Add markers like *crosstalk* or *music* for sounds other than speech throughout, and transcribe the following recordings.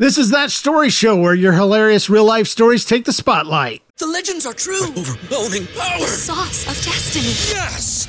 This is that story show where your hilarious real life stories take the spotlight. The legends are true. overwhelming power. Sauce of destiny. Yes!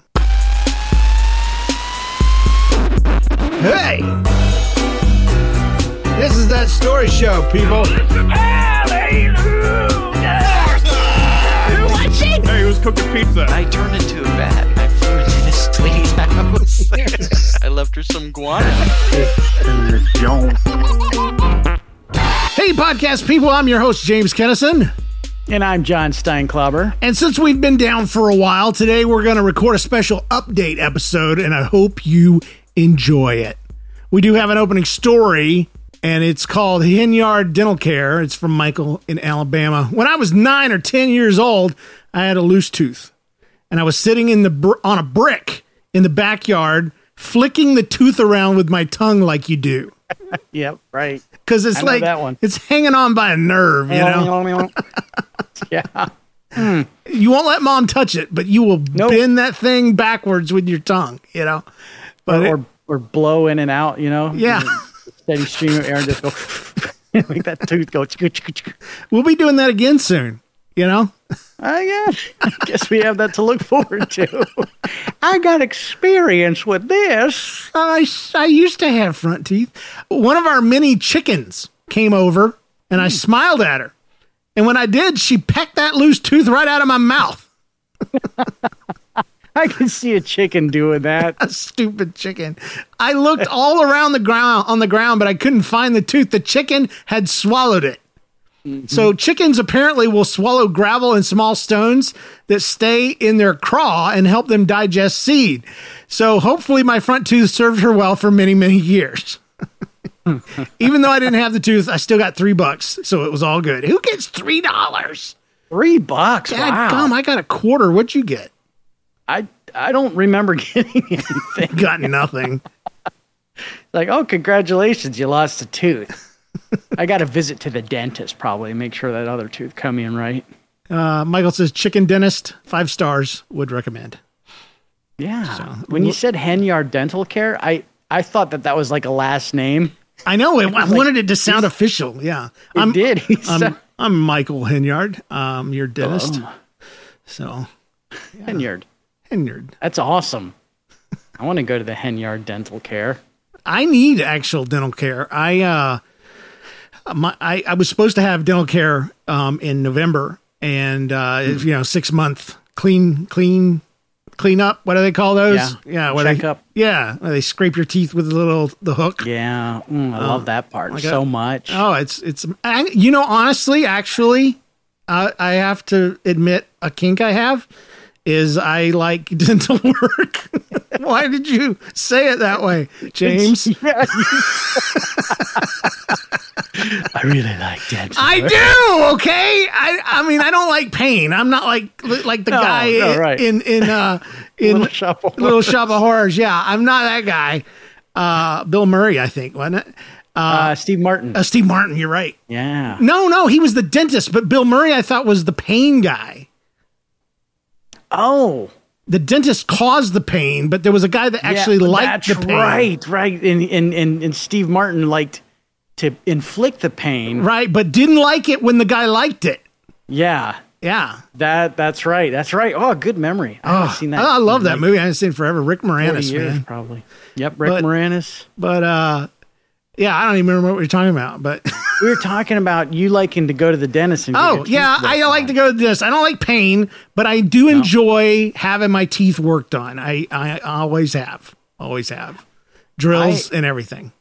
Hey! This is that story show, people. Hey, who's cooking pizza? I turned into a bat. I flew into this lady's house. I left her some guano. Hey, podcast people, I'm your host, James Kennison. And I'm John Steinklauber. And since we've been down for a while, today we're going to record a special update episode, and I hope you enjoy it. We do have an opening story, and it's called Henyard Dental Care. It's from Michael in Alabama. When I was nine or 10 years old, I had a loose tooth, and I was sitting in the br- on a brick in the backyard, flicking the tooth around with my tongue like you do. *laughs* Yep, right. Because it's like that one. it's hanging on by a nerve, you know. *laughs* yeah. you won't let mom touch it, but you will Nope. bend that thing backwards with your tongue, you know. But Or, it- or blow in and out, you know? yeah, Steady stream of air and just go *laughs* make that tooth go. we'll be doing that again soon. You know, I guess, I guess we have that to look forward to. I got experience with this. I I used to have front teeth. One of our mini chickens came over, and I hmm. smiled at her, and when I did, she pecked that loose tooth right out of my mouth. *laughs* I can see a chicken doing that. *laughs* A stupid chicken. I looked all around the ground on the ground, but I couldn't find the tooth. The chicken had swallowed it. So mm-hmm. chickens apparently will swallow gravel and small stones that stay in their craw and help them digest seed. So hopefully my front tooth served her well for many, many years. *laughs* Even though I didn't have the tooth, I still got three bucks, so it was all good. Who gets three dollars? Three bucks. Wow. gum, I got a quarter. What'd you get? I I don't remember *laughs* getting anything. Got nothing. Like, oh, congratulations, you lost a tooth. *laughs* I got a visit to the dentist probably, make sure that other tooth come in right. Uh, Michael says chicken dentist, five stars, would recommend. Yeah. when you said Henyard Dental Care, I I thought that that was like a last name. I know. I, *laughs* I wanted it to sound official. Yeah, It I'm, did. I'm, I'm Michael Henyard. Um, your dentist. Oh. So Henyard. Henyard. That's awesome. I want to go to the Henyard Dental Care. I need actual dental care. I uh, my I, I was supposed to have dental care um in November, and uh, it's, you know, six month clean clean clean up. What do they call those? Yeah. yeah. Where they, Checkup. Yeah, they scrape your teeth with the little the hook. Yeah, mm, I love that part like so a- much. Oh, it's it's I, you know honestly, actually, I I have to admit a kink I have is I like *laughs* dental work. *laughs* Why did you say it that way, James? *laughs* I really like dental. I do. Okay. I I mean I don't like pain. I'm not like like the No, guy no, right. in in uh in Little Shop of Little Shop of Horrors. Yeah, I'm not that guy. Uh, Bill Murray, I think, wasn't it? uh, Steve Martin. Uh, Steve Martin. You're right. yeah. No, no, he was the dentist, but Bill Murray I thought was the pain guy. Oh, the dentist caused the pain, but there was a guy that actually yeah, liked the pain. right, right. And, and and and Steve Martin liked to inflict the pain. Right, but didn't like it when the guy liked it. Yeah, Yeah. that that's right. That's right. Oh, good memory. I haven't Oh, seen that. I, love that like movie. I haven't seen it forever. Rick Moranis, years, man. probably. Yep, Rick But- Moranis. But uh yeah, I don't even remember what you're talking about. But *laughs* We were talking about you liking to go to the dentist. And oh yeah, I like to go to this. I don't like pain, but I do enjoy having my teeth worked on. I I always have, always have drills I- and everything,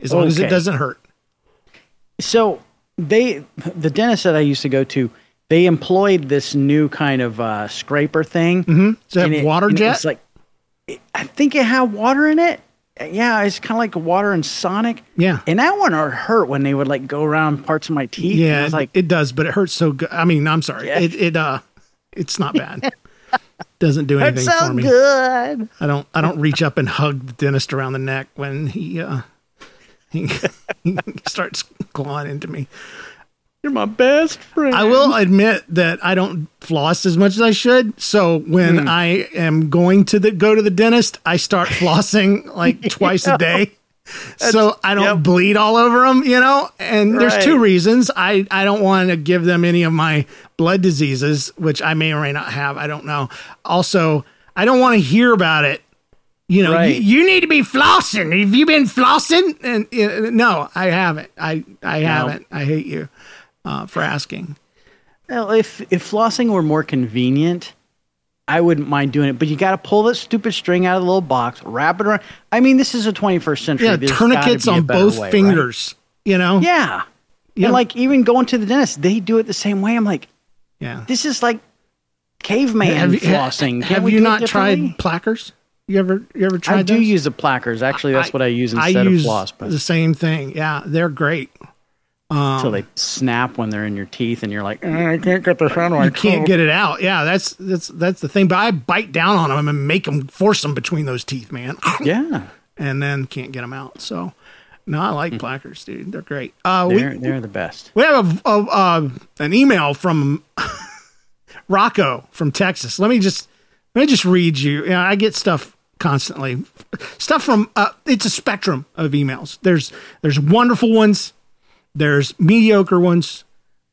as long as it doesn't hurt. So they, the dentist that I used to go to, they employed this new kind of uh, scraper thing. Mm-hmm. Does it have water jet? It's like, I think it had water in it. Yeah, it's kind of like water and Sonic. Yeah. And that one hurt when they would like go around parts of my teeth. Yeah, was like, it does, but it hurts so good. I mean, I'm sorry. Yeah. It it uh it's not *laughs* bad. Doesn't do anything so for me. good. I don't I don't reach up and hug the dentist around the neck when he uh he, *laughs* he starts clawing into me. You're my best friend. I will admit that I don't floss as much as I should. So when Hmm. I am going to the go to the dentist, I start flossing like *laughs* twice a day. So I don't yep. bleed all over them, you know. And there's two reasons. I I don't want to give them any of my blood diseases, which I may or may not have. I don't know. Also, I don't want to hear about it. You know, Right. you, you need to be flossing. Have you been flossing? And uh, no, I haven't. I I haven't. I hate you uh, for asking. Well, if if flossing were more convenient, I wouldn't mind doing it. But you got to pull that stupid string out of the little box, wrap it around. I mean, this is a 21st century. Yeah, There's tourniquets gotta be a on both way, right? fingers. You know. Yeah. Yeah. And like even going to the dentist, they do it the same way. I'm like, Yeah. this is like caveman Have you, flossing. Can't have you not tried plackers? You ever you ever tried I do those? use the plackers. Actually, that's what I use I instead use of floss. But the same thing. Yeah, they're great. Until they snap when they're in your teeth, and you're like, "Mm, I can't get this out of You can't get it out. Yeah, that's that's that's the thing. But I bite down on them and make them force them between those teeth, man, *laughs* Yeah, and then can't get them out. So, no, I like plackers, dude. They're great. Uh, they're they're the best. we have a, a, uh, an email from *laughs* Rocco from Texas. Let me just let me just read you. you know, I get stuff constantly, stuff from. Uh, it's a spectrum of emails. There's there's wonderful ones, there's mediocre ones,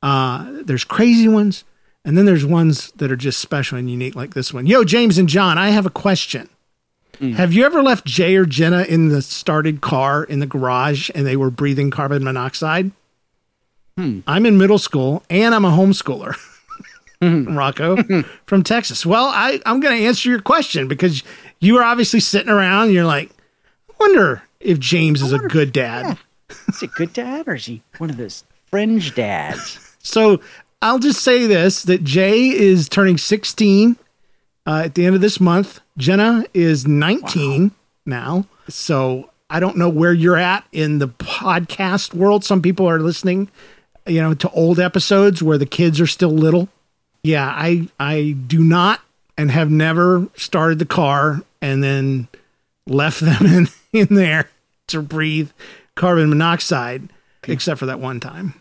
uh, there's crazy ones, and then there's ones that are just special and unique, like this one. Yo, James and John, I have a question. Have you ever left Jay or Jenna in the started car in the garage and they were breathing carbon monoxide? I'm in middle school and I'm a homeschooler. *laughs* Rocco *laughs* from Texas. Well, I, I'm going to answer your question because you were obviously sitting around and you're like, I wonder if James is a good dad. Is he a good dad or is he one of those fringe dads? So I'll just say this that Jay is turning 16 uh, at the end of this month. Jenna is 19 now. So I don't know where you're at in the podcast world. Some people are listening, you know, to old episodes where the kids are still little. Yeah, I I do not and have never started the car and then left them *laughs* in in there to breathe carbon monoxide except for that one time.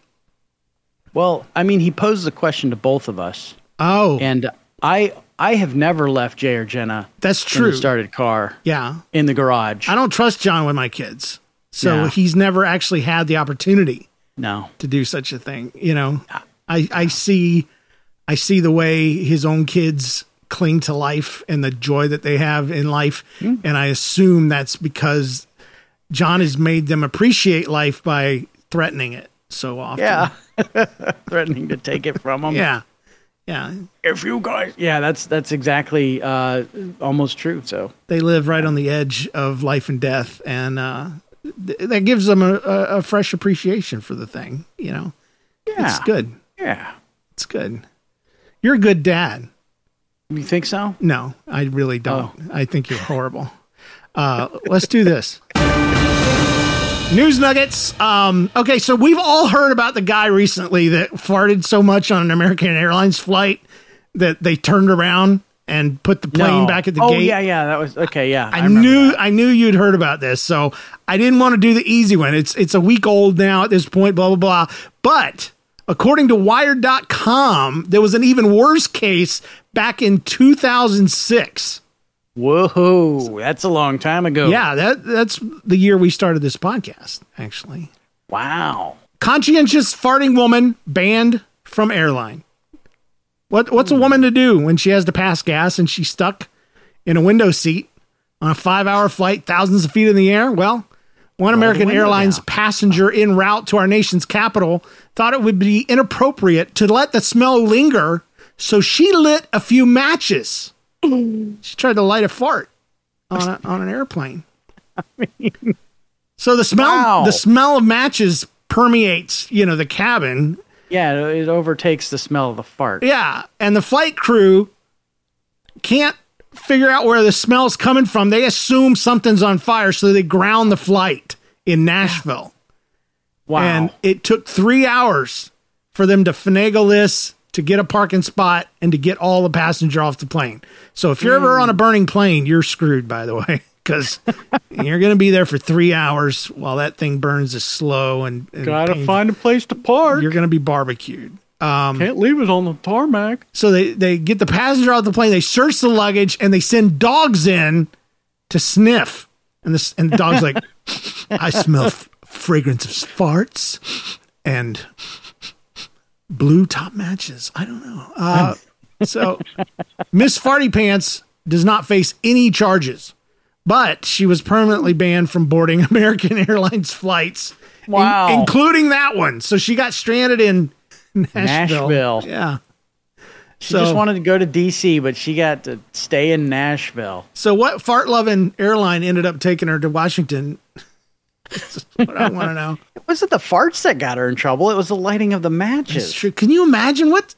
Well, I mean, he posed the question to both of us, Oh, and I I have never left Jay or Jenna that's in the true. started car Yeah. in the garage. I don't trust John with my kids. So No. he's never actually had the opportunity no, to do such a thing. You know, I, I see, I see the way his own kids cling to life and the joy that they have in life. Hmm. And I assume that's because John has made them appreciate life by threatening it so often. yeah, *laughs* threatening to take it from them. Yeah. Yeah. if you guys, yeah, that's that's exactly uh, almost true. So They live right on the edge of life and death. And, uh, th- that gives them a, a, fresh appreciation for the thing, you know. yeah, It's good. Yeah, It's good. You're a good dad. you think so? No, I really don't. Oh. I think you're horrible. Uh, let's do this. *laughs* News nuggets. Um, okay, so we've all heard about the guy recently that farted so much on an American Airlines flight that they turned around and put the plane No. back at the oh, gate. Oh yeah, yeah, that was okay. Yeah, I, remember knew that. I knew you'd heard about this, so I didn't want to do the easy one. It's it's a week old now at this point, blah blah blah. But according to Wired.com, there was an even worse case back in 2006. Whoa, that's a long time ago. Yeah, that that's the year we started this podcast. Actually, Wow. conscientious farting woman banned from airline. What what's a woman to do when she has to pass gas and she's stuck in a window seat on a five hour flight, thousands of feet in the air? Well, one American Airlines down. passenger en route to our nation's capital thought it would be inappropriate to let the smell linger, so she lit a few matches. *laughs* she tried to light a fart on, a, on an airplane. so the smell Wow. the smell of matches permeates, you know, the cabin Yeah, it overtakes the smell of the fart. yeah, and the flight crew can't figure out where the smell's coming from, they assume something's on fire, so they ground the flight in Nashville. Wow. And it took three hours for them to finagle this, to get a parking spot, and to get all the passenger off the plane. So if you're ever on a burning plane, you're screwed, by the way, *laughs* because you're going to be there for three hours while that thing burns as slow and, and Gotta painful. find a place to park. You're going to be barbecued. Um, Can't leave it on the tarmac. So they they get the passenger off the plane, they search the luggage, and they send dogs in to sniff. And this and the dog's like, *laughs* I smell f- fragrance of farts and blue top matches. I don't know. Uh, so Miss Farty Pants does not face any charges, but she was permanently banned from boarding *laughs* American Airlines flights, in- Wow. including that one. So she got stranded in Nashville. Nashville. Yeah. She just wanted to go to DC, but she got to stay in Nashville. So what fart loving airline ended up taking her to Washington? That's what I want to know. Was *laughs* it the farts that got her in trouble? It was the lighting of the matches. true. Can you imagine what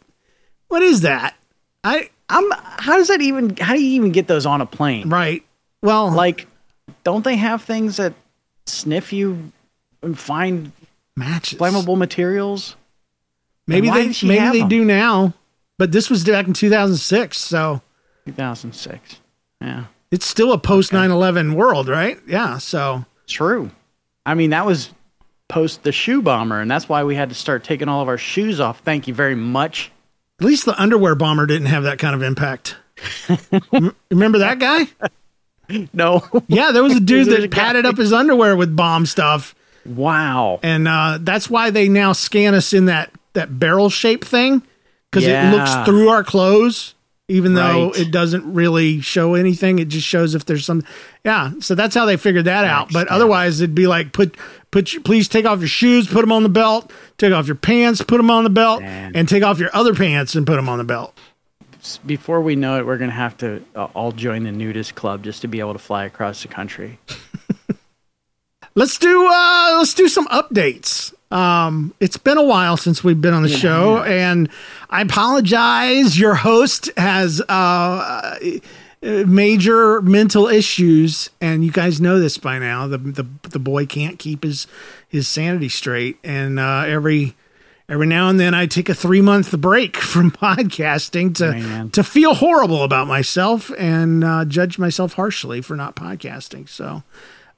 what is that? I I'm. How does that even? How do you even get those on a plane? right. Well, Like, don't they have things that sniff you and find matches. flammable materials? Maybe they maybe they them? do now, but this was back in 2006, so 2006. Yeah, it's still a post 9/11 world, right? Yeah, so true. I mean, that was post the shoe bomber, and that's why we had to start taking all of our shoes off. Thank you very much. at least the underwear bomber didn't have that kind of impact. *laughs* Remember that guy? *laughs* No. Yeah, there was a *laughs* dude a that guy. padded up his underwear with bomb stuff. wow. and uh, that's why they now scan us in that that barrel shape thing because it looks through our clothes even though Right. it doesn't really show anything it just shows if there's some yeah so that's how they figured that out but otherwise it'd be like put put your, please take off your shoes put them on the belt take off your pants put them on the belt Man. and take off your other pants and put them on the belt Before we know it, we're going to have to uh, all join the nudist club just to be able to fly across the country. *laughs* let's do uh let's do some updates um it's been a while since we've been on the show and i apologize. Your host has uh major mental issues and you guys know this by now. The the, the boy can't keep his his sanity straight and uh every every now and then i take a three month break *laughs* from podcasting to Man. to feel horrible about myself and uh, judge myself harshly for not podcasting. So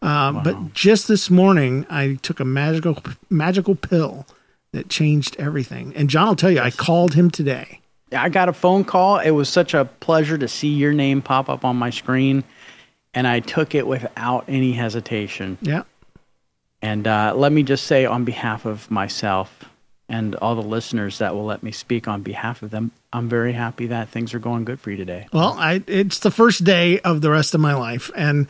uh, But just this morning, I took a magical magical pill that changed everything. And John will tell you, I called him today. I got a phone call. It was such a pleasure to see your name pop up on my screen, and I took it without any hesitation. Yeah, And uh, let me just say, on behalf of myself and all the listeners that will let me speak on behalf of them, I'm very happy that things are going good for you today. well, I it's the first day of the rest of my life, and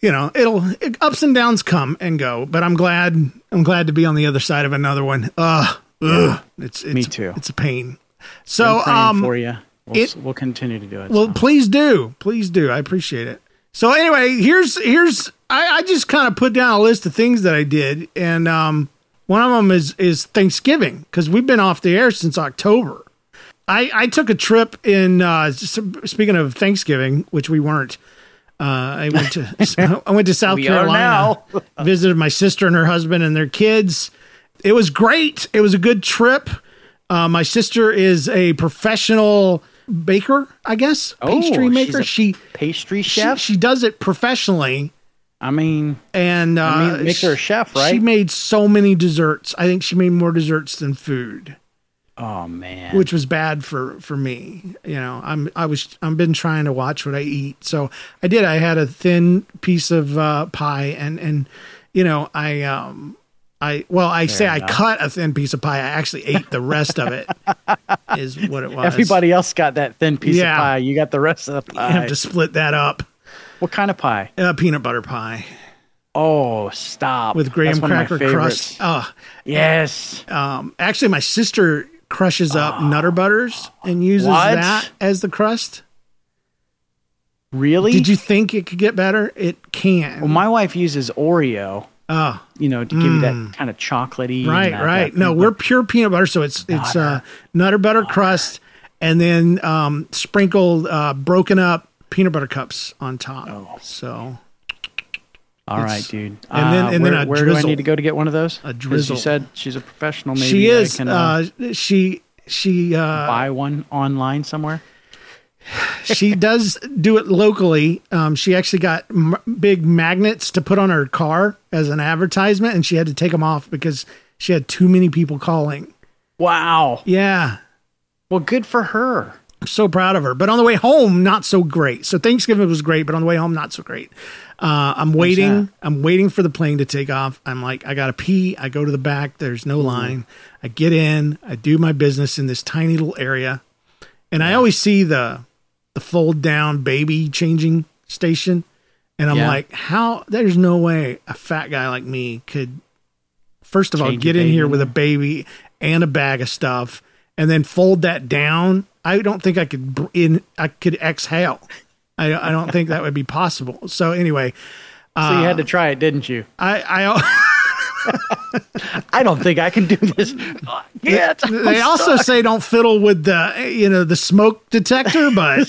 you know it'll it, ups and downs come and go. But I'm glad I'm glad to be on the other side of another one. Ugh, ugh. It's, it's Me too. It's a pain. So um, for you. We'll, it- we'll continue to do it. Well, so. please do, please do. I appreciate it. So anyway, here's here's I, I just kind of put down a list of things that I did, and um, one of them is is Thanksgiving because we've been off the air since October. I I took a trip in. Uh, speaking of Thanksgiving, which we weren't. Uh, I went to *laughs* I went to South Carolina, *laughs* visited my sister and her husband and their kids. It was great. It was a good trip. Uh, my sister is a professional baker, I guess, pastry Oh, she's maker. She pastry she, chef. she does it professionally, I mean, and uh, I mean, it makes her a chef, right? She made so many desserts. I think she made more desserts than food, oh man, which was bad for for me. You know, I'm I was I've been trying to watch what I eat, so I did. I had a thin piece of uh, pie, and and you know I um. I well, I say I cut a thin piece of pie. I actually ate the rest of it. *laughs* Is what it was. everybody else got that thin piece Yeah. of pie. You got the rest of the You pie. have to split that up. what kind of pie? Uh, peanut butter pie Oh, stop! with graham That's one of my cracker crust. Oh, Yes. um, actually, my sister crushes up Nutter Butters and uses What? that as the crust. Really? Did you think it could get better? It can. Well, my wife uses Oreo. oh, You know, to give you that kind of chocolatey. right, that- right. that No, we're pure peanut butter, so it's it's uh, Nutter Butter crust, and then um, sprinkled uh, broken up peanut butter cups on top. So All right, It's- dude. and then- Uh, and then where, where do I need to go to get one of those? A drizzle. You said she's a professional. Maybe she I is. can, uh, she she uh, buy one online somewhere. *sighs* she does do it locally. Um, she actually got m- big magnets to put on her car as an advertisement, and she had to take them off because she had too many people calling. Wow. Yeah, Well, good for her. I'm so proud of her. But on the way home, not so great. So Thanksgiving was great, but on the way home, not so great. Uh, I'm waiting. I'm waiting for the plane to take off. I'm like, I gotta pee. I go to the back. There's no line. I get in. I do my business in this tiny little area, and I always see the the fold down baby changing station, and I'm Yeah. like, how? There's no way a fat guy like me could. First of all, Change a get in here with a baby and a bag of stuff, and then fold that down. I don't think I could in. I could exhale. I, I don't think that would be possible. So anyway, So you had to uh, try it, didn't you? I, I *laughs* I don't think I can do this. Yet. they also say don't fiddle with the you know the smoke detector, but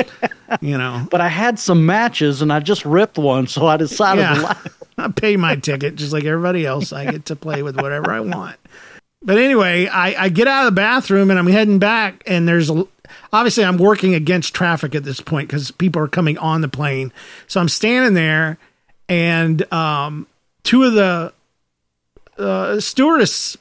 *laughs* you know But I had some matches and I just ripped one, so I decided to yeah, lie. *laughs* I pay my ticket just like everybody else. I get to play with whatever I want. But anyway, I, I get out of the bathroom and I'm heading back, and there's a, obviously I'm working against traffic at this point because people are coming on the plane. So I'm standing there, and um, two of the uh, stewardess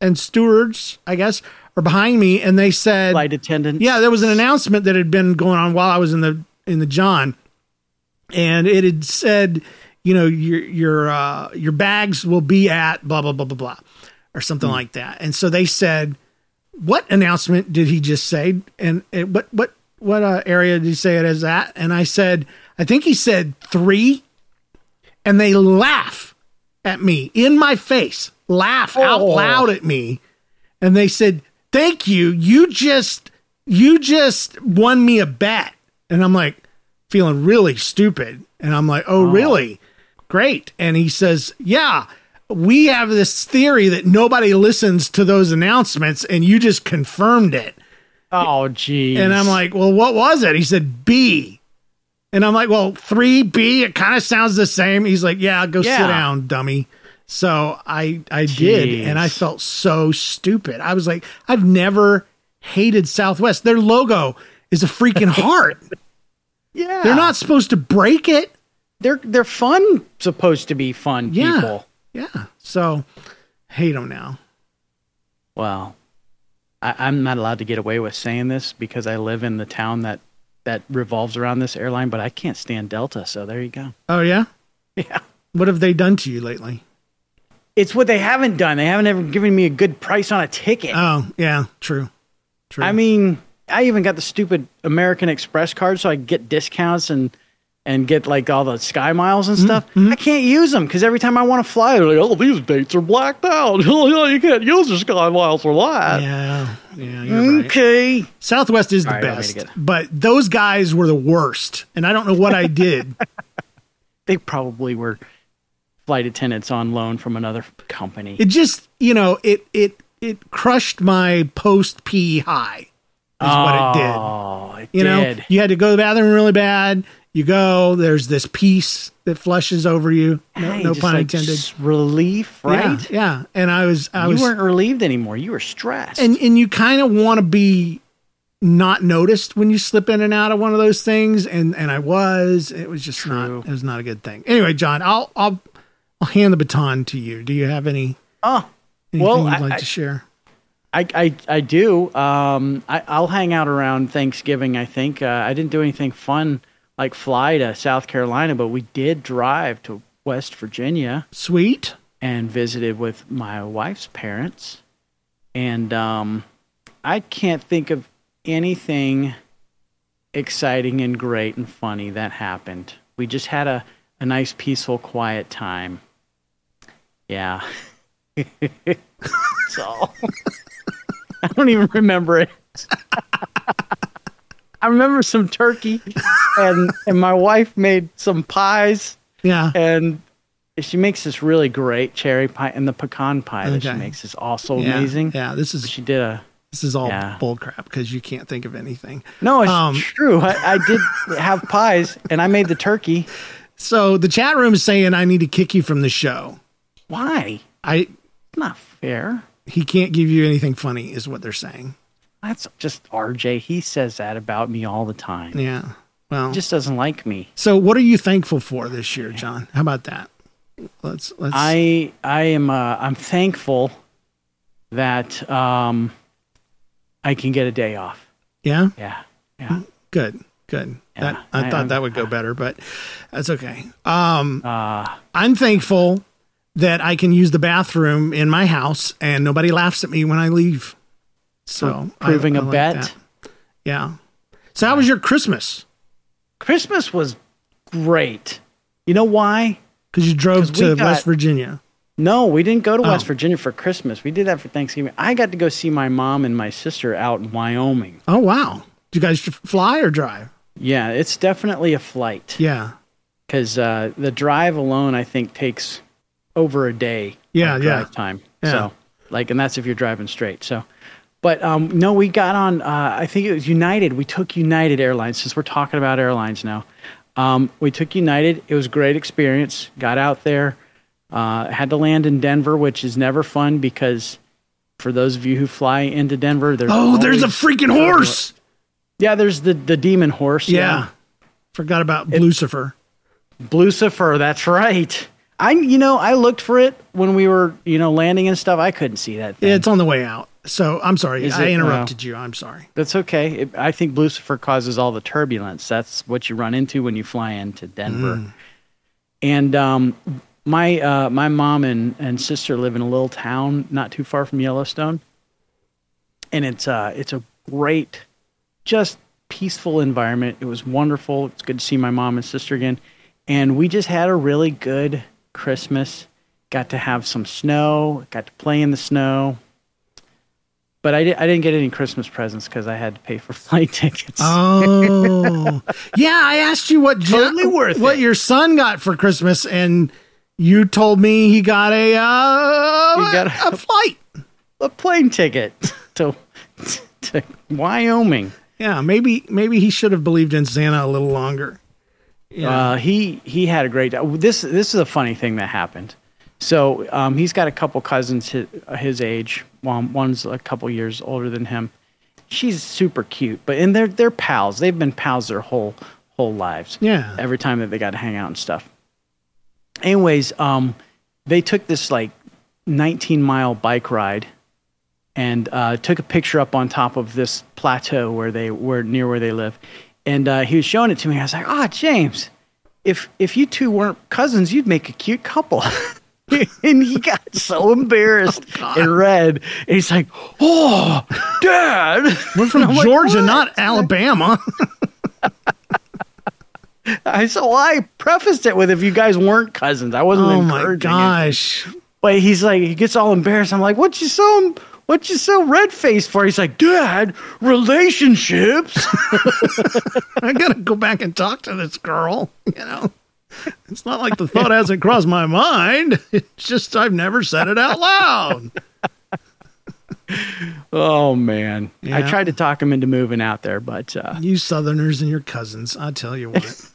and stewards, I guess, are behind me, and they said, Flight attendant. yeah, there was an announcement that had been going on while I was in the in the John, and it had said, you know, your your uh, your bags will be at blah blah blah blah blah, or something like that. And so they said, what announcement did he just say? And it, what what what uh, area did he say it as at? And I said, I think he said three, and they laugh at me in my face, laugh out Oh. loud at me, and they said, "Thank you. You just you just won me a bet." And I'm like feeling really stupid, and I'm like, "Oh, really? Great." And he says, "Yeah, we have this theory that nobody listens to those announcements, and you just confirmed it." Oh, geez. And I'm like, well, what was it? He said B. And I'm like, well, 3B, it kind of sounds the same. He's like, yeah, go sit down, dummy. So I I did, and I felt so stupid. I was like, I've never hated Southwest. Their logo is a freaking *laughs* heart. yeah, They're not supposed to break it. They're they're fun. Supposed to be fun Yeah. people. Yeah. So hate them now. Well, I, I'm not allowed to get away with saying this because I live in the town that that revolves around this airline, but I can't stand Delta. So there you go. Oh, yeah? *laughs* Yeah. What have they done to you lately? It's what they haven't done. They haven't ever given me a good price on a ticket. Oh, yeah, true. True. I mean, I even got the stupid American Express card so I get discounts and and get like all the sky miles and mm-hmm. stuff. Mm-hmm. I can't use them because every time I want to fly, they're like, "Oh, these dates are blacked out. *laughs* you can't use the sky miles for that." yeah. Yeah, you're right. Okay. Southwest is the All right, let me best, get- but those guys were the worst, and I don't know what I did. *laughs* They probably were flight attendants on loan from another company. it just, you know, it it it crushed my post pee high. Is what it did. Oh, it You know, did. you had to go to the bathroom really bad. You go, there's this peace that flushes over you. No, Hey, no pun like intended. Relief, right? Yeah, yeah. And I was, I You was, weren't relieved anymore. You were stressed. and and you kind of want to be not noticed when you slip in and out of one of those things and and I was it was just True. not it was not a good thing. Anyway, John, I'll I'll I'll hand the baton to you. Do you have any oh, anything Well, you'd like I- to share? I, I, I do. Um, I, I'll hang out around Thanksgiving. I think uh, I didn't do anything fun like fly to South Carolina, but we did drive to West Virginia Sweet. and visited with my wife's parents. And um, I can't think of anything exciting and great and funny that happened. We just had a, a nice, peaceful, quiet time. Yeah. *laughs* so *laughs* I don't even remember it. *laughs* I remember some turkey and and my wife made some pies Yeah. and she makes this really great cherry pie and the pecan pie that she makes is also yeah. amazing. Yeah, this is She did a This is all Yeah. bull crap because you can't think of anything. No, it's Um, true. I, I did have pies, and I made the turkey. So the chat room is saying I need to kick you from the show. Why? I Not fair. he can't give you anything funny, is what they're saying. That's just RJ. He says that about me all the time. Yeah. Well, He just doesn't like me. so what are you thankful for this year, John? How about that? Let's let's. I I am uh, I'm thankful that um I can get a day off. yeah. Yeah. Yeah. Good. Good. that I, I- thought I'm- that would go better, but that's okay. Um, Uh I'm thankful that I can use the bathroom in my house and nobody laughs at me when I leave. So proving I a bet. Yeah. So how was your Christmas? Christmas was great. You know why? Because you drove to got- West Virginia. No, we didn't go to Oh. West Virginia for Christmas. We did that for Thanksgiving. I got to go see my mom and my sister out in Wyoming. Oh wow! Did you guys fly or drive? Yeah, it's definitely a flight Yeah. because uh, the drive alone, I think, takes over a day. Yeah, yeah. time. Yeah. So, like, and that's if you're driving straight. So, but um, no, we got on. Uh, I think it was United. We took United Airlines since we're talking about airlines now. Um, we took United. It was a great experience. Got out there. Uh, had to land in Denver, which is never fun because for those of you who fly into Denver, there's Oh, there's a freaking horse. yeah, there's the the demon horse. Yeah. Forgot about Lucifer. Lucifer, that's right. I you know, I looked for it when we were, you know, landing and stuff. I couldn't see that thing. It's on the way out. So I'm sorry. Is I it? interrupted you. I'm sorry. That's okay. It, I think Lucifer causes all the turbulence. That's what you run into when you fly into Denver. Mm. And um, my uh, my mom and, and sister live in a little town not too far from Yellowstone, and it's uh it's a great, just peaceful environment. It was wonderful. It's good to see my mom and sister again, and we just had a really good Christmas. Got to have some snow. Got to play in the snow. But I, di- I didn't get any Christmas presents because I had to pay for *laughs* flight tickets. Oh, yeah. I asked you what Jo- Totally worth what it. your son got for Christmas, and you told me he got a uh, He got a, a- flight. a plane ticket *laughs* to to Wyoming. Yeah, maybe maybe he should have believed in Santa a little longer. Yeah. Uh, he he had a great this this is a funny thing that happened. So um, he's got a couple cousins his, his age. One one's a couple years older than him. She's super cute, but and they're they're pals. They've been pals their whole whole lives. Yeah. Every time that they got to hang out and stuff. Anyways, um, they took this like 19 mile bike ride and uh, took a picture up on top of this plateau where they were near where they live. And uh, he was showing it to me. I was like, "Oh, James, if if you two weren't cousins, you'd make a cute couple." *laughs* *laughs* and he got so embarrassed *laughs* oh, and red. And he's like, "Oh, Dad, *laughs* We're from I'm like, Georgia, not Alabama. I so I prefaced it with if you guys weren't cousins. I wasn't oh my encouraging it. gosh. But he's like, he gets all embarrassed. I'm like, what you so, what you so red faced for? He's like, Dad, relationships. I gotta go back and talk to this girl. You know, it's not like the thought hasn't crossed my mind. It's just I've never said it out loud. oh man, I tried to talk him into moving out there, but uh, You Southerners and your cousins, I tell you what.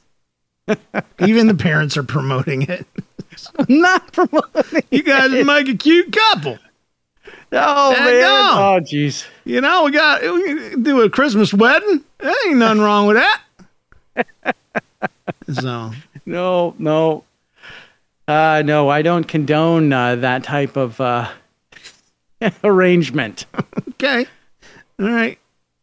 Even the parents are promoting it. not promoting. You guys make a cute couple. Oh man, go. oh jeez. You know, we got we do a Christmas wedding. There ain't nothing wrong with that. *laughs* So No, no, uh, no. I don't condone uh, that type of uh, *laughs* arrangement. okay, all right.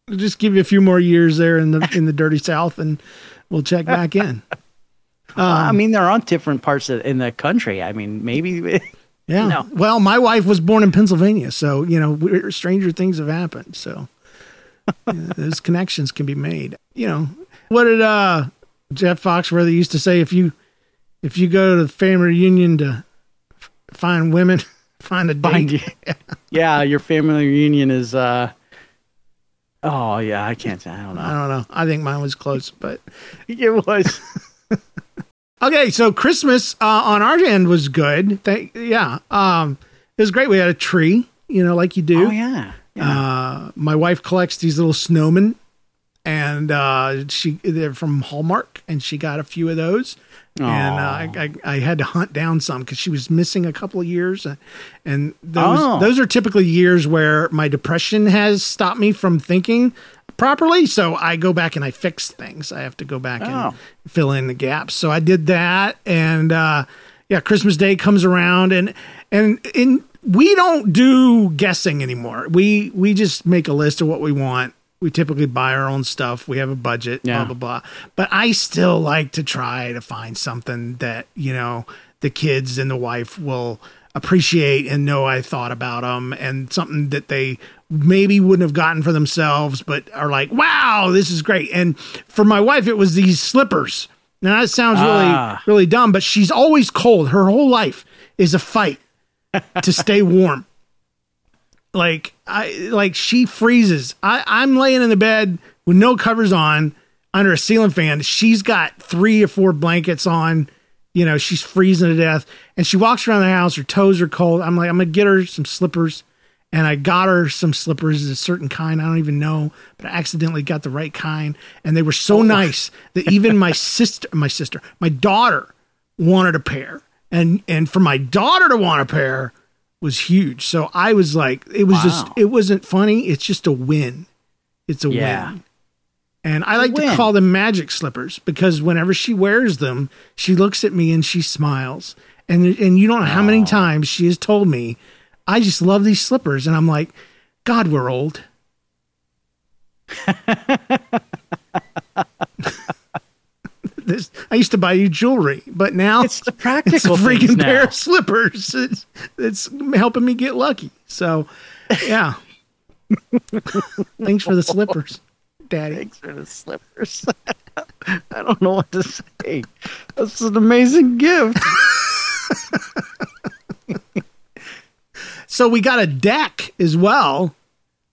We'll just give you a few more years there in the in the dirty South, and we'll check back in. *laughs* I mean, they're on different parts of, in the country. I mean, maybe. *laughs* Yeah. No. Well, my wife was born in Pennsylvania, so you know, stranger things have happened. So you know, those connections can be made. You know, what did uh, Jeff Foxworthy used to say? If you if you go to the family reunion to f- find women, *laughs* find a date. Find you. *laughs* yeah, your family reunion is. uh Oh yeah, I can't. I don't know. I know. don't know. I think mine was close, but *laughs* It was. okay. So Christmas uh, on our end was good. Thank, yeah, um, it was great. We had a tree, you know, like you do. Oh yeah. Uh, my wife collects these little snowmen, and uh, she they're from Hallmark, and she got a few of those. And uh, I, I, I had to hunt down some because she was missing a couple of years, uh, and those Oh. those are typically years where my depression has stopped me from thinking properly. So I go back and I fix things. I have to go back Oh. and fill in the gaps. So I did that, and uh, yeah, Christmas Day comes around, and and in we don't do guessing anymore. We we just make a list of what we want. We typically buy our own stuff. We have a budget, Yeah. blah blah blah. But I still like to try to find something that you know the kids and the wife will appreciate and know I thought about them, and something that they maybe wouldn't have gotten for themselves, but are like, wow, this is great. And for my wife, it was these slippers. Now that sounds really Ah. really dumb, but she's always cold. Her whole life is a fight to stay warm. Like I like she freezes. I, I'm laying in the bed with no covers on under a ceiling fan. She's got three or four blankets on. You know, she's freezing to death. And she walks around the house, her toes are cold. I'm like, I'm gonna get her some slippers. And I got her some slippers, of a certain kind. I don't even know, but I accidentally got the right kind. And they were so oh. nice that even my *laughs* sister, my sister, my daughter wanted a pair. And and for my daughter to want a pair was huge. So I was like, it was just it wasn't funny. It's just a win. It's a Yeah. win. And I like to call them magic slippers because whenever she wears them, she looks at me and she smiles. And and you don't know how many oh. times she has told me, I just love these slippers. And I'm like, God, we're old. *laughs* this I used to buy you jewelry, but now It's the practical it's freaking pair of slippers. *laughs* It's, it's helping me get lucky. So, yeah. Thanks for the slippers, Daddy. Thanks for the slippers. *laughs* I don't know what to say. That's an amazing gift. *laughs* So we got a deck as well.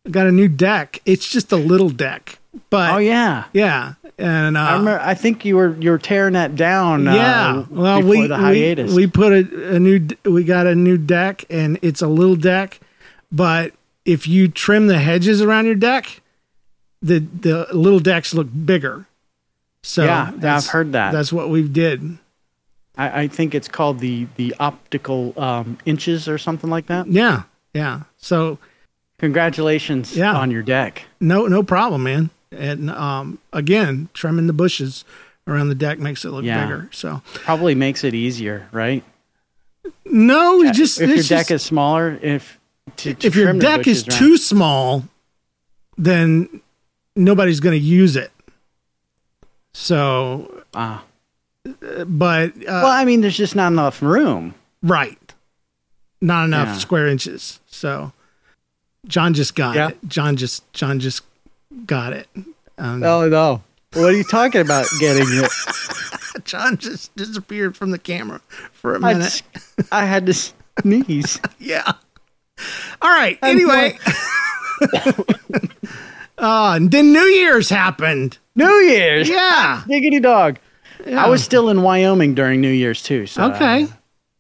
I got a new deck. It's just a little deck, but Oh yeah. yeah, and uh, I remember. I think you were you were tearing that down. yeah. Uh, well, we the hiatus. we we put a, a new we got a new deck, and it's a little deck, but if you trim the hedges around your deck, the the little decks look bigger. So Yeah, I've heard that. That's what we did. I, I think it's called the the optical um, inches or something like that. Yeah, yeah. So Congratulations Yeah. on your deck. no no problem, man. And um, again, trimming the bushes around the deck makes it look Yeah. bigger. So Probably makes it easier, right? no, it's just if your it's deck is smaller, if to, to if your deck is bushes too small, then nobody's going to use it. So, Ah. but uh, well, I mean, there's just not enough room. right, not enough Yeah. square inches. So, John just got Yeah. it. John just John just got it. Um, Oh no! What are you talking about? Getting it? *laughs* John just disappeared from the camera for a minute. just- I had to sneeze. *laughs* Yeah. All right. Anyway. uh, *laughs* then New Year's happened. New Year's. Yeah. Diggity dog. I was still in Wyoming during New Year's too. So Okay.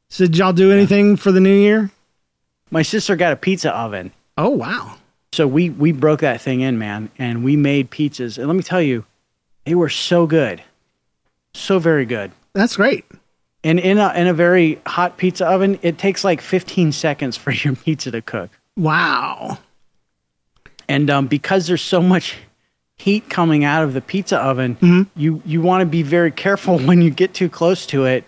So did y'all do anything for the new year? my sister got a pizza oven. Oh wow. So we we broke that thing in, man, and we made pizzas. And let me tell you, they were so good, so very good. That's great. And in a in a very hot pizza oven, it takes like 15 seconds for *laughs* your pizza to cook. Wow. And um, because there's so much heat coming out of the pizza oven, Mm-hmm. you you want to be very careful *laughs* when you get too close to it,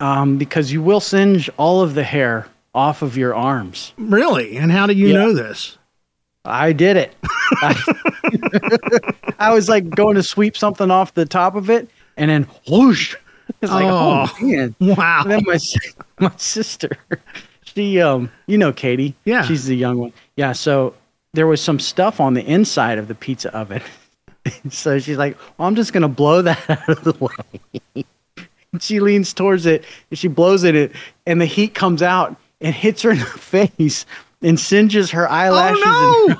um, because you will singe all of the hair off of your arms. Really? And how do you Yeah. know this? I did it. I, *laughs* I was like going to sweep something off the top of it, and then whoosh. It's like, oh, Oh. man. Wow. And then my *laughs* my sister, she um, you know Katie. Yeah. She's the young one. Yeah. So there was some stuff on the inside of the pizza oven. *laughs* so she's like, well, I'm just gonna blow that out of the way. She leans towards it and she blows at it, and the heat comes out and hits her in the face and singes her eyelashes. Oh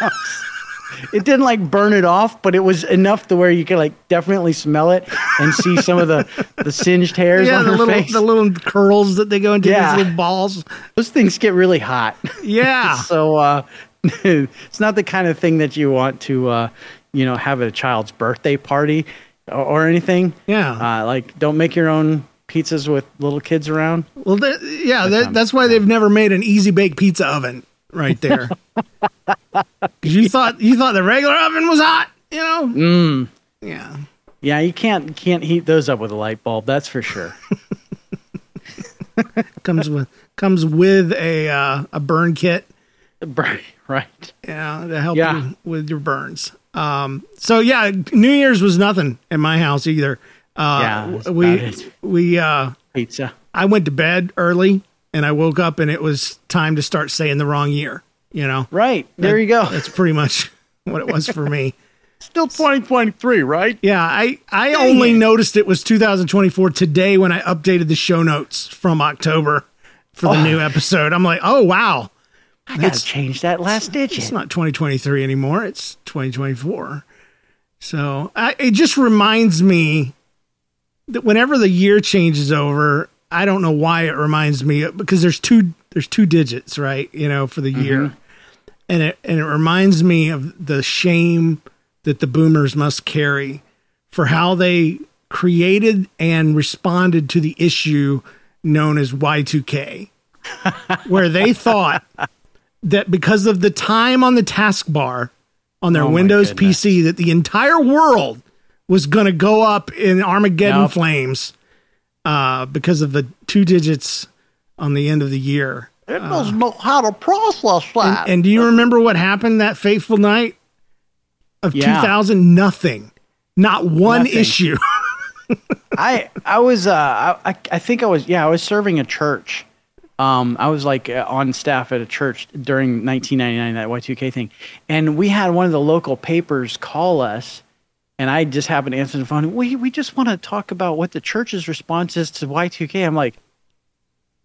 no. *laughs* it didn't like burn it off, but it was enough to where you could like definitely smell it and see some of the the singed hairs yeah, on the her little face. the little curls that they go into Yeah. these little balls. Those things get really hot. Yeah. *laughs* so uh, *laughs* it's not the kind of thing that you want to, uh, you know, have at a child's birthday party or, or anything. Yeah. Uh, like, don't make your own pizzas with little kids around. Well, that, yeah, that, that's why they've never made an easy bake pizza oven right there. *laughs* you thought you thought the regular oven was hot, you know? Mm. Yeah. Yeah, you can't can't heat those up with a light bulb. That's for sure. *laughs* Comes with comes with a uh, a burn kit. *laughs* right. Right. Yeah, to help Yeah. you with your burns. Um, so yeah, New Year's was nothing in my house either. Uh, Yeah, we we uh, Pizza. I went to bed early and I woke up and it was time to start saying the wrong year. You know, Right. There you go. that's pretty much *laughs* what it was for me. Still 2023, right? Yeah, I I only noticed it was 2024 today when I updated the show notes from October for the new episode. I'm like, oh wow, I gotta change that last digit. it's not 2023 anymore. It's 2024. So I, it just reminds me that whenever the year changes over, I don't know why it reminds me because there's two there's two digits, right? You know, for the year, mm-hmm. and it and it reminds me of the shame that the boomers must carry for how they created and responded to the issue known as Y2K, *laughs* where they thought that because of the time on the taskbar on their Oh Windows. PC, that the entire world was going to go up in Armageddon Nope. flames uh, because of the two digits on the end of the year. It doesn't know how to process that. And do you remember what happened that fateful night of Yeah. 2000? Nothing. Not one Nothing. issue. *laughs* I I was uh I I think I was yeah I was serving a church. Um, I was like uh, on staff at a church during 1999 that Y2K thing, and we had one of the local papers call us, and I just happened to answer the phone. We we just want to talk about what the church's response is to Y2K. I'm like,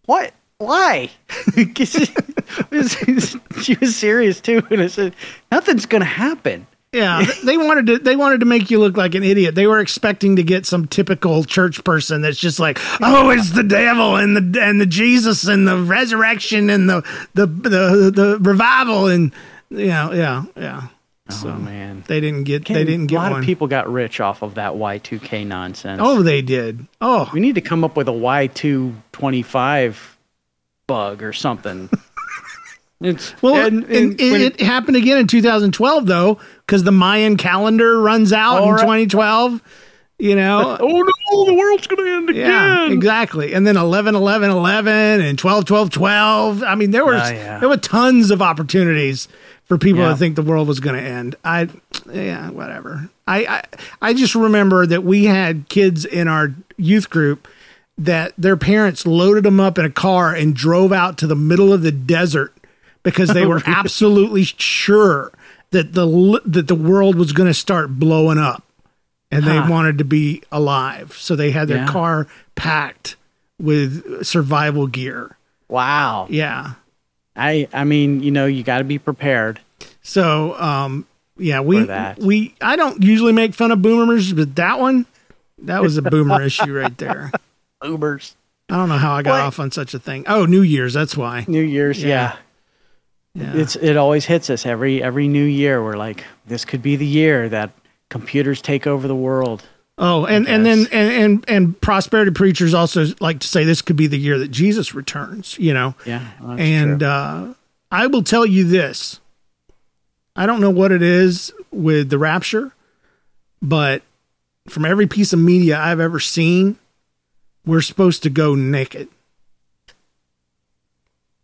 what? Why? *laughs* 'Cause she, was, *laughs* she was serious too, and I said nothing's gonna happen. Yeah, *laughs* they wanted to. They wanted to make you look like an idiot. They were expecting to get some typical church person that's just like, "Oh, it's the devil and the and the Jesus and the resurrection and the the the, the revival and you know, yeah, yeah." So oh man, they didn't get. They didn't get a lot one. of people got rich off of that Y2K nonsense. Oh, they did. Oh, We need to come up with a Y225 bug or something. *laughs* It's Well, and- and, and it, it happened again in 2012 though, because the Mayan calendar runs out in right. 2012. You know, oh no, the world's going to end again. yeah, exactly. And then 11, 11, 11, and 12, 12, 12. I mean, there was Oh, yeah. there were tons of opportunities for people Yeah. to think the world was going to end. I, yeah, whatever. I, I I just remember that we had kids in our youth group that their parents loaded them up in a car and drove out to the middle of the desert because they *laughs* oh, were absolutely sure that the that the world was going to start blowing up and they wanted to be alive so they had their Yeah. car packed with survival gear Wow. yeah I I mean, you know, you got to be prepared. so um yeah we we i don't usually make fun of boomers but that one that was a boomer *laughs* issue right there Ubers. i don't know how i got off on such a thing oh new year's that's why New Year's, Yeah. yeah. yeah. It's it always hits us every every new year. We're like, this could be the year that computers take over the world. Oh, and and then and, and and prosperity preachers also like to say this could be the year that Jesus returns. You know, Yeah, and uh, I will tell you this: I don't know what it is with the rapture, but from every piece of media I've ever seen, we're supposed to go naked.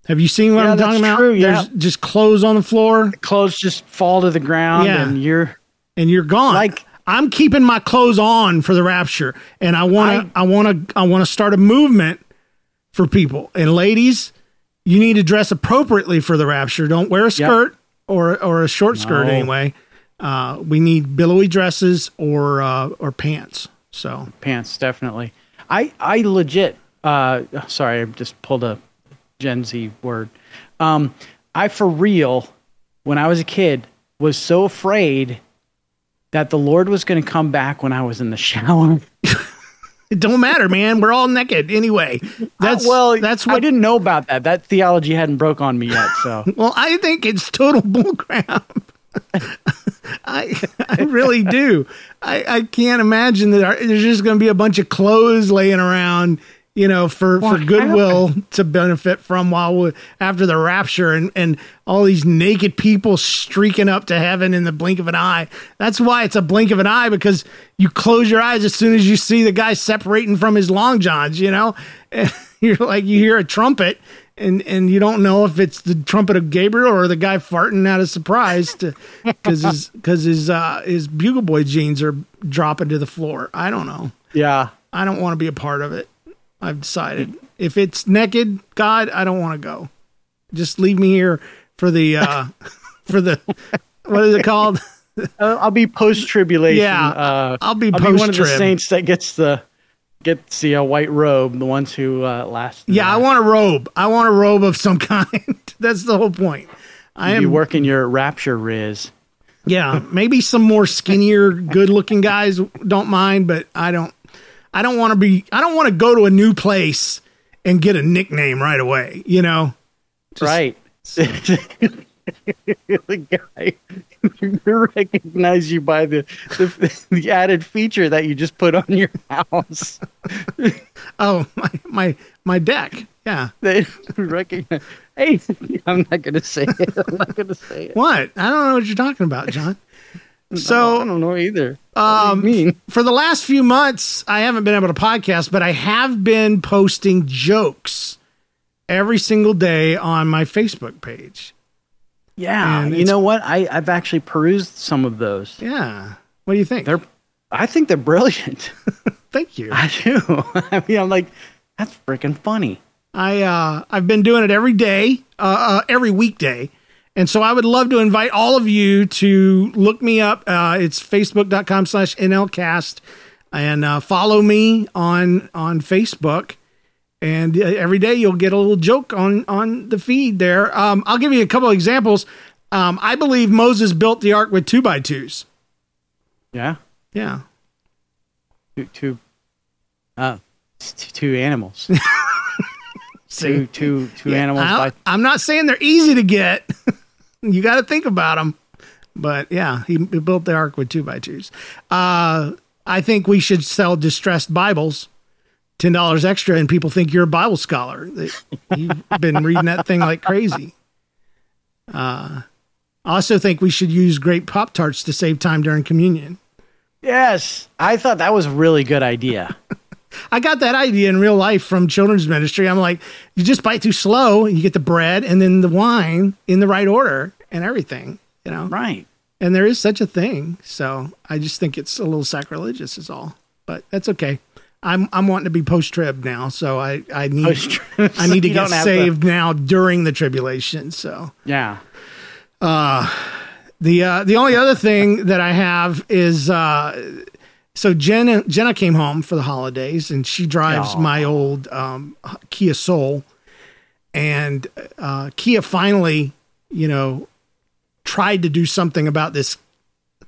Have you seen what Yeah, I'm talking that's about? true, yeah. There's just clothes on the floor, clothes just fall to the ground, Yeah. and you're and you're gone. Like- I'm keeping my clothes on for the rapture, and I want to, I want to, I want to start a movement for people and ladies. You need to dress appropriately for the rapture. Don't wear a skirt or or a short skirt anyway. Uh, we need billowy dresses or uh, or pants. So pants definitely i i legit uh sorry i just pulled a gen z word um i for real when i was a kid was so afraid that the lord was going to come back when i was in the shower *laughs* It don't matter, man. We're all naked anyway. That's Uh, well, that's what I didn't know about that. That theology hadn't broke on me yet. So *laughs* Well, I think it's total bullcrap. *laughs* I I really do. I, I can't imagine that our, there's just going to be a bunch of clothes laying around, you know, for, for goodwill to benefit from while we, after the rapture and, and all these naked people streaking up to heaven in the blink of an eye. That's why it's a blink of an eye because you close your eyes as soon as you see the guy separating from his long johns, you know? *laughs* And you're like, you hear a trumpet and and you don't know if it's the trumpet of Gabriel or the guy farting out of surprise because *laughs* his because his uh, his bugle boy jeans are dropping to the floor. I don't know. yeah, I don't want to be a part of it. I've decided if it's naked, God, I don't want to go. Just leave me here for the uh, *laughs* for the what is it called? Uh, I'll be post tribulation. Yeah, uh, I'll be I'll be one of the saints that gets the gets the uh, white robe. The ones who uh, last. Yeah, I want a robe. I want a robe of some *laughs* kind. That's the whole point. I you am working your rapture riz. Yeah, maybe some more skinnier, good-looking guys don't mind, but I don't. I don't want to be. I don't want to go to a new place and get a nickname right away. You know. right. *laughs* the guy *laughs* recognize you by the, the *laughs* the added feature that you just put on your house. Oh, my my my deck. Yeah. They recognize. Hey, I'm not gonna say it. I'm not gonna say it. What? I don't know what you're talking about, John. I don't know either. Um, mean? *laughs* for the last few months, I haven't been able to podcast, but I have been posting jokes every single day on my Facebook page. Yeah, and you know what? I I've actually perused some of those. Yeah. What do you think? They're, I think they're brilliant. *laughs* Thank you. I do. *laughs* I mean, I'm like, that's freaking funny. I uh, I've been doing it every day, uh, uh, every weekday, and so I would love to invite all of you to look me up. Uh, it's facebook.com slash nlcast, and uh, follow me on on Facebook. And uh, every day you'll get a little joke on on the feed there. Um, I'll give you a couple of examples. Um, I believe Moses built the ark with two by twos. Yeah, Yeah, two, two, uh, two animals. *laughs* Two, two, two animals. I, By, I'm not saying they're easy to get. *laughs* you got to think about them. But yeah, he, he built the ark with two by twos. Uh, I think we should sell distressed Bibles, ten dollars extra, and people think you're a Bible scholar. You've been reading that thing like crazy. Uh, I also think we should use grape pop tarts to save time during communion. yes, I thought that was a really good idea. *laughs* I got that idea in real life from children's ministry. I'm like, you just bite too slow, you get the bread and then the wine in the right order and everything, you know. right. And there is such a thing. So I just think it's a little sacrilegious is all. But that's okay. I'm I'm wanting to be post trib now, so I I need I need to *laughs* get don't to- saved now during the tribulation. So Yeah. Uh, the uh, the only other thing that I have is uh, so Jenna Jenna came home for the holidays and she drives Aw. my old um, Kia Soul, and uh, Kia finally, you know, tried to do something about this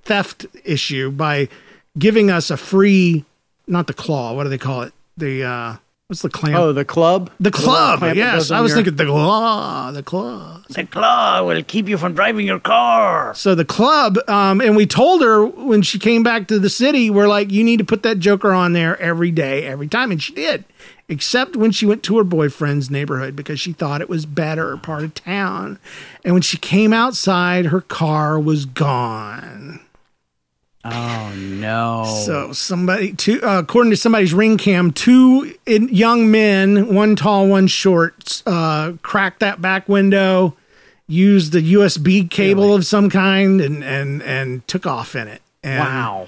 theft issue by giving us a free, not the claw, what do they call it? The uh, what's the clamp? Oh, the club. the club. that Yes, I was your- thinking the claw, the claw. the claw will keep you from driving your car. So the club, um, and we told her when she came back to the city, we're like, you need to put that Joker on there every day, every time, and she did, except when she went to her boyfriend's neighborhood because she thought it was better part of town, and when she came outside, her car was gone. Oh no. So somebody, two, uh, according to somebody's ring cam, two in, young men, one tall, one short, uh, cracked that back window, used the USB cable of some kind, and and and took off in it. And, wow.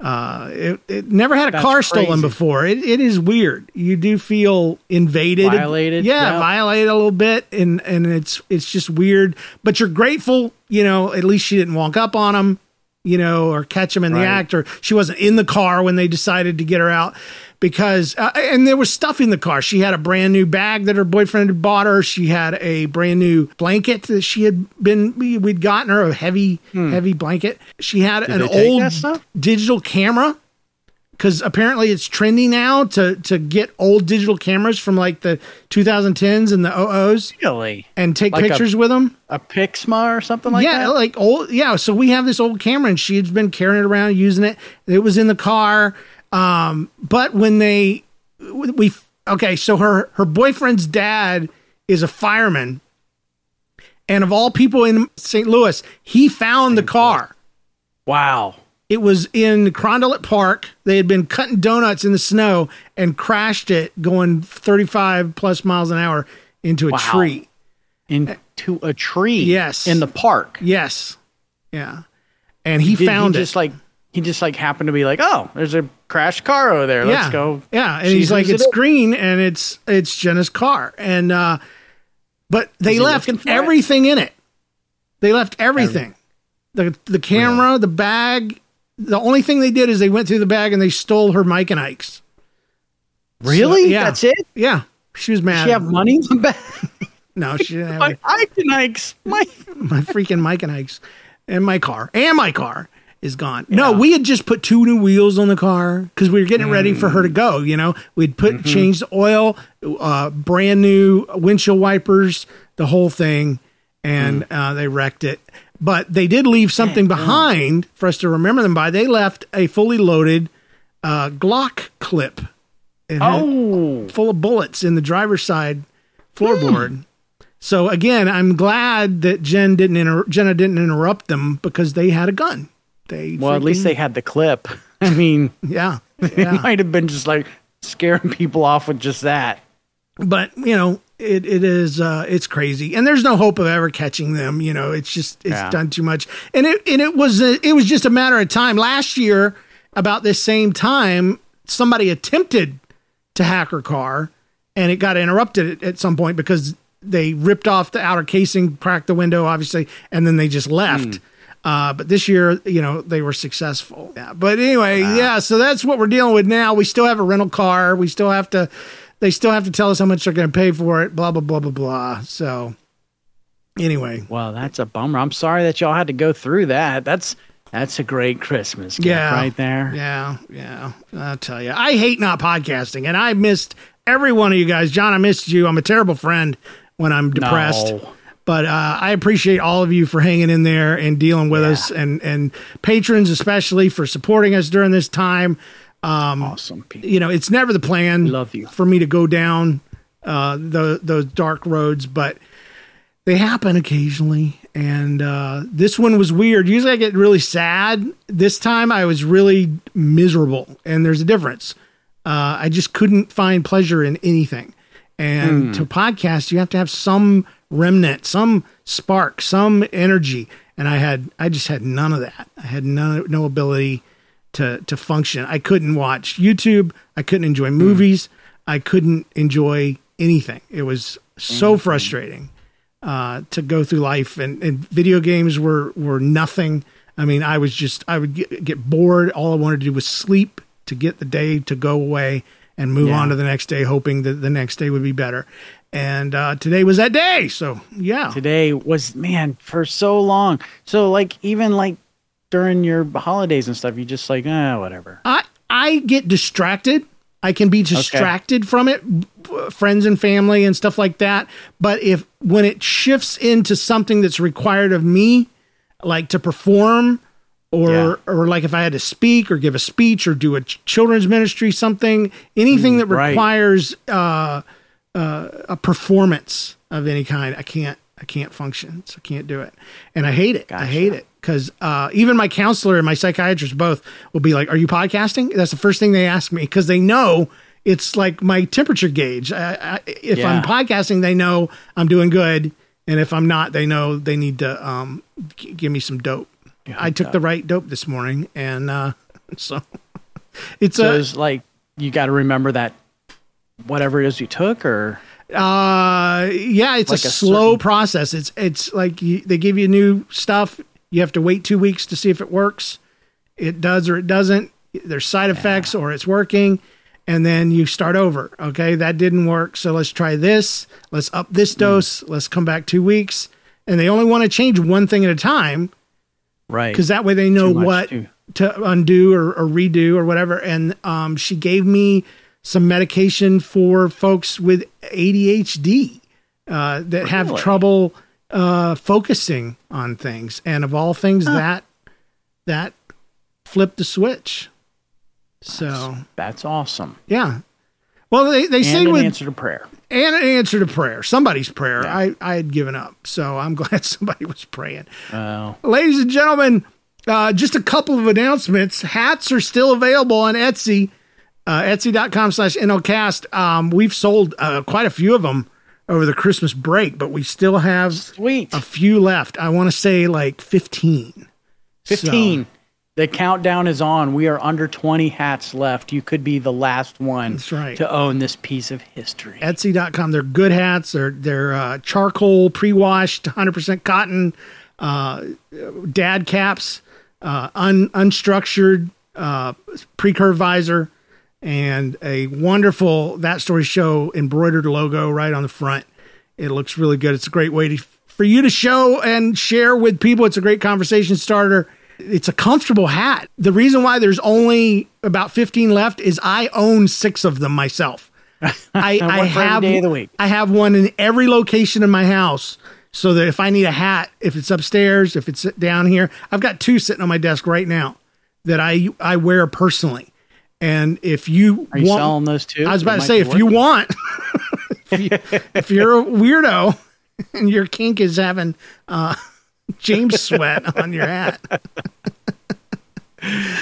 Uh, it, it never had a That's car stolen before. It, it is weird. You do feel invaded, Violated, Yeah, yeah. violated a little bit, and and it's it's just weird. But you're grateful, you know. At least she didn't walk up on him, you know, or catch him in the act, or she wasn't in the car when they decided to get her out. Because uh, and there was stuff in the car. She had a brand new bag that her boyfriend had bought her. She had a brand new blanket that she had been we- we'd gotten her a heavy heavy blanket. She had an Hmm. they take old digital camera because apparently it's trendy now to to get old digital cameras from like the 2010s and the 00s Really? and take Like a- pictures with them. A Pixma or something like yeah, that? like old. Yeah, so we have this old camera, and she's been carrying it around, using it. It was in the car. Um, but when they we okay, so her her boyfriend's dad is a fireman, and of all people in St. Louis, he found the car. wow. It was in Carondelet Park. They had been cutting donuts in the snow and crashed it going 35 plus miles an hour into a Wow. tree. Into a tree. Yes. In the park. Yes. Yeah. And he Did found he it. just like he just like happened to be like, oh, there's a crashed car over there. Let's yeah. go. Yeah. And he's like, it's it is." green and it's it's Jenna's car. And uh but they left for it? everything in it. They left everything. The the camera, the bag. The only thing they did is they went through the bag and they stole her Mike and Ike's. Really? So, yeah. That's it? Yeah. She was mad. She have money in the back? no, she didn't have My any. Ike and Ike's. My *laughs* my freaking Mike and Ike's and my car and my car is gone. No, we had just put two new wheels on the car because we were getting ready for her to go. You know, we'd put changed the oil, uh, brand new windshield wipers, the whole thing, and uh, they wrecked it. But they did leave something behind for us to remember them by. They left a fully loaded uh, Glock clip. Oh. full of bullets in the driver's side floorboard. So again, I'm glad that Jen didn't inter- Jenna didn't interrupt them because they had a gun. They Well, at least they had the clip. *laughs* I mean, yeah *laughs* it might have been just like scaring people off with just that. but you know it it is uh it's crazy and there's no hope of ever catching them. You know it's just it's Yeah. done too much and it and it was a, it was just a matter of time. Last year about this same time, somebody attempted to hack her car and it got interrupted at, at some point because they ripped off the outer casing, cracked the window, obviously, and then they just left. Uh, but this year, you know, they were successful. Yeah. But anyway, yeah. So that's what we're dealing with now. We still have a rental car. We still have to. They still have to tell us how much they're going to pay for it. Blah blah blah blah blah. So anyway, Well, that's a bummer. I'm sorry that y'all had to go through that. That's that's a great Christmas gift Yeah. right there. Yeah, yeah. I'll tell you. I hate not podcasting, and I missed every one of you guys. John, I missed you. I'm a terrible friend when I'm depressed. No. But uh, I appreciate all of you for hanging in there and dealing with us, and and patrons especially for supporting us during this time. Awesome people. You know, it's never the plan. Love you. for me to go down uh, the, those dark roads, but they happen occasionally. And uh, this one was weird. Usually I get really sad. This time I was really miserable, and there's a difference. Uh, I just couldn't find pleasure in anything. And to podcast, you have to have some remnant, some spark, some energy. And I had, I just had none of that. I had none, no ability to to function. I couldn't watch YouTube. I couldn't enjoy movies. I couldn't enjoy anything. It was so frustrating uh, to go through life, and, and video games were were nothing. I mean, I was just I would get, get bored. All I wanted to do was sleep to get the day to go away and move Yeah. on to the next day, hoping that the next day would be better. And uh, today was that day. So yeah, Today was man for so long. So like even like during your holidays and stuff, you just like ah whatever. I I get distracted. I can be distracted from it, friends and family and stuff like that. But if when it shifts into something that's required of me, like to perform, or Yeah. or like if I had to speak or give a speech or do a children's ministry, something, anything that right. requires uh, uh, a performance of any kind, I can't I can't function. So I can't do it, and I hate it. I hate it because uh, even my counselor and my psychiatrist both will be like, "Are you podcasting?" That's the first thing they ask me because they know it's like my temperature gauge. I, I, if I'm podcasting, they know I'm doing good, and if I'm not, they know they need to um, g- give me some dope. I took the right dope this morning, and uh, *laughs* so it's So a it's like you got to remember that whatever it is you took or Uh, yeah, it's Like a, a slow certain- process. It's it's like you, they give you new stuff. You have to wait two weeks to see if it works. It does or it doesn't. There's side effects or it's working, and then you start over. Okay, that didn't work, so let's try this. Let's up this Mm. dose. Let's come back two weeks, and they only want to change one thing at a time. Right. because that way they know what too. to undo or, or redo or whatever. And um, she gave me some medication for folks with ADHD uh, that have trouble uh, focusing on things. And of all things, that that flipped the switch. So That's awesome. yeah. Well, they, they say an with answer to prayer. and an answer to prayer, somebody's prayer. Yeah. I, I had given up, so I'm *laughs* glad somebody was praying. Oh, Ladies and gentlemen, uh, just a couple of announcements. Hats are still available on Etsy, uh, etsy.com slash NLCast. Um, we've sold uh, quite a few of them over the Christmas break, but we still have sweet. a few left. I want to say like 15. 15. So, The countdown is on. We are under 20 hats left. You could be the last one That's right. to own this piece of history. Etsy.com. They're good hats. They're, they're uh, charcoal, pre washed, 100% cotton, uh, dad caps, uh, un, unstructured, uh, pre curve visor, and a wonderful That Story Show embroidered logo right on the front. It looks really good. It's a great way to, for you to show and share with people. It's a great conversation starter. It's a comfortable hat. The reason why there's only about 15 left is I own six of them myself. *laughs* I, I have day of the week. I have one in every location in my house so that if I need a hat, if it's upstairs, if it's down here, I've got two sitting on my desk right now that I I wear personally. And if you Are you want, selling those too? I was about to say, if you want, *laughs* if, you, you're a weirdo *laughs* and your kink is having uh, *laughs* James sweat on your hat,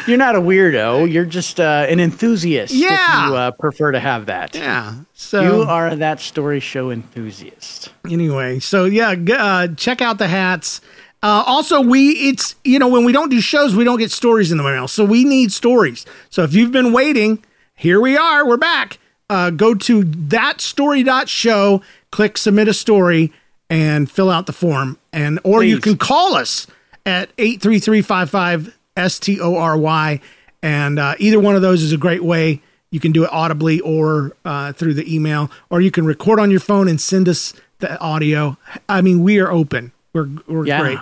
You're not a weirdo. You're just uh, an enthusiast. Yeah. If you uh, prefer to have that. yeah. So You are that story show enthusiast. anyway so yeah uh, check out the hats uh, also we it's you know when we don't do shows we don't get stories in the mail. So we need stories. So if you've been waiting here we are we're back. Uh, go to that story.show click submit a story and fill out the form. And or you can call us at 83355 s-t-o-r-y and uh, either one of those is a great way. You can do it audibly or uh, through the email or you can record on your phone and send us the audio. I mean we are open. We're, we're Yeah. great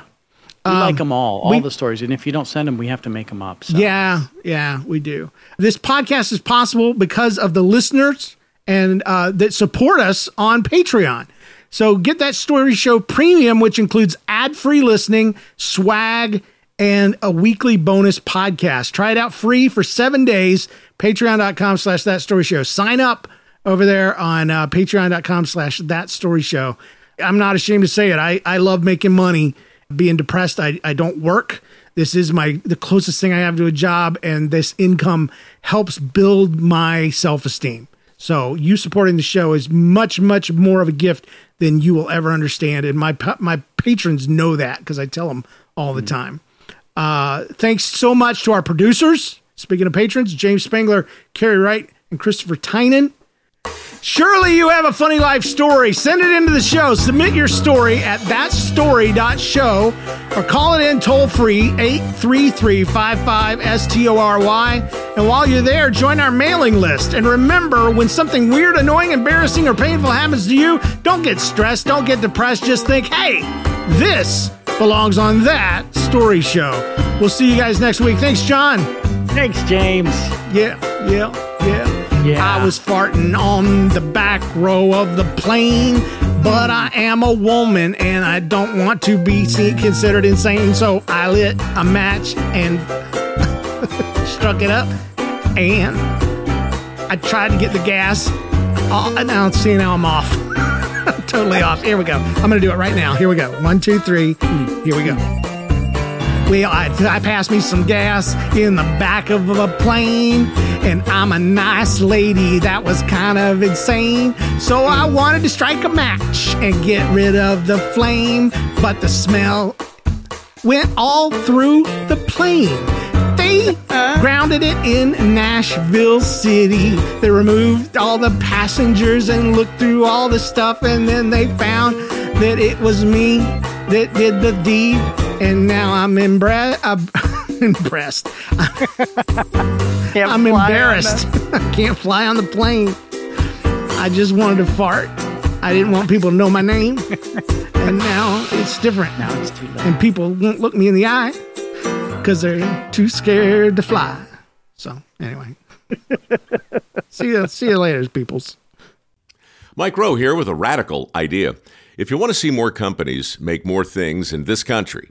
We like them all, all Um, we- the stories. And if you don't send them, we have to make them up. So. Yeah, yeah, we do. This podcast is possible because of the listeners and uh, that support us on Patreon. So get that Story Show Premium, which includes ad-free listening, swag, and a weekly bonus podcast. Try it out free for seven days. Patreon.com slash that story show. Sign up over there on uh, patreon.com slash that story show. I'm not ashamed to say it. I, I love making money. Being depressed, I, I don't work. This is my the closest thing I have to a job, and this income helps build my self esteem. So you supporting the show is much much more of a gift than you will ever understand, and my my patrons know that because I tell them all the time. Uh, thanks so much to our producers. Speaking of patrons, James Spangler, Carrie Wright, and Christopher Tynan. Surely you have a funny life story. Send it into the show. Submit your story at thatstory.show or call it in toll free 833-55-STORY. And while you're there, join our mailing list. And remember, when something weird, annoying, embarrassing, or painful happens to you, don't get stressed, don't get depressed. Just think, hey, this belongs on that story show. We'll see you guys next week. Thanks, John. Thanks, James. Yeah, yeah, yeah. Yeah. I was farting on the back row of the plane, but I am a woman and I don't want to be considered insane. So I lit a match and *laughs* struck it up, and I tried to get the gas. Oh, now see now I'm off. *laughs* Totally off. Here we go. I'm gonna do it right now. Here we go. One, two, three. Here we go. Well, I, I passed me some gas in the back of a plane, and I'm a nice lady that was kind of insane. So I wanted to strike a match and get rid of the flame, but the smell went all through the plane. They grounded it in Nashville City. They removed all the passengers and looked through all the stuff, and then they found that it was me that did the deed. And now I'm imbra- uh, *laughs* impressed. I'm embarrassed. *laughs* I can't fly on the plane. I just wanted to fart. I didn't want people to know my name. *laughs* and now it's different. Now it's too late. And people won't look me in the eye. because they're too scared to fly. So anyway, see you see you later, peoples. Mike Rowe here with a radical idea. If you want to see more companies make more things in this country,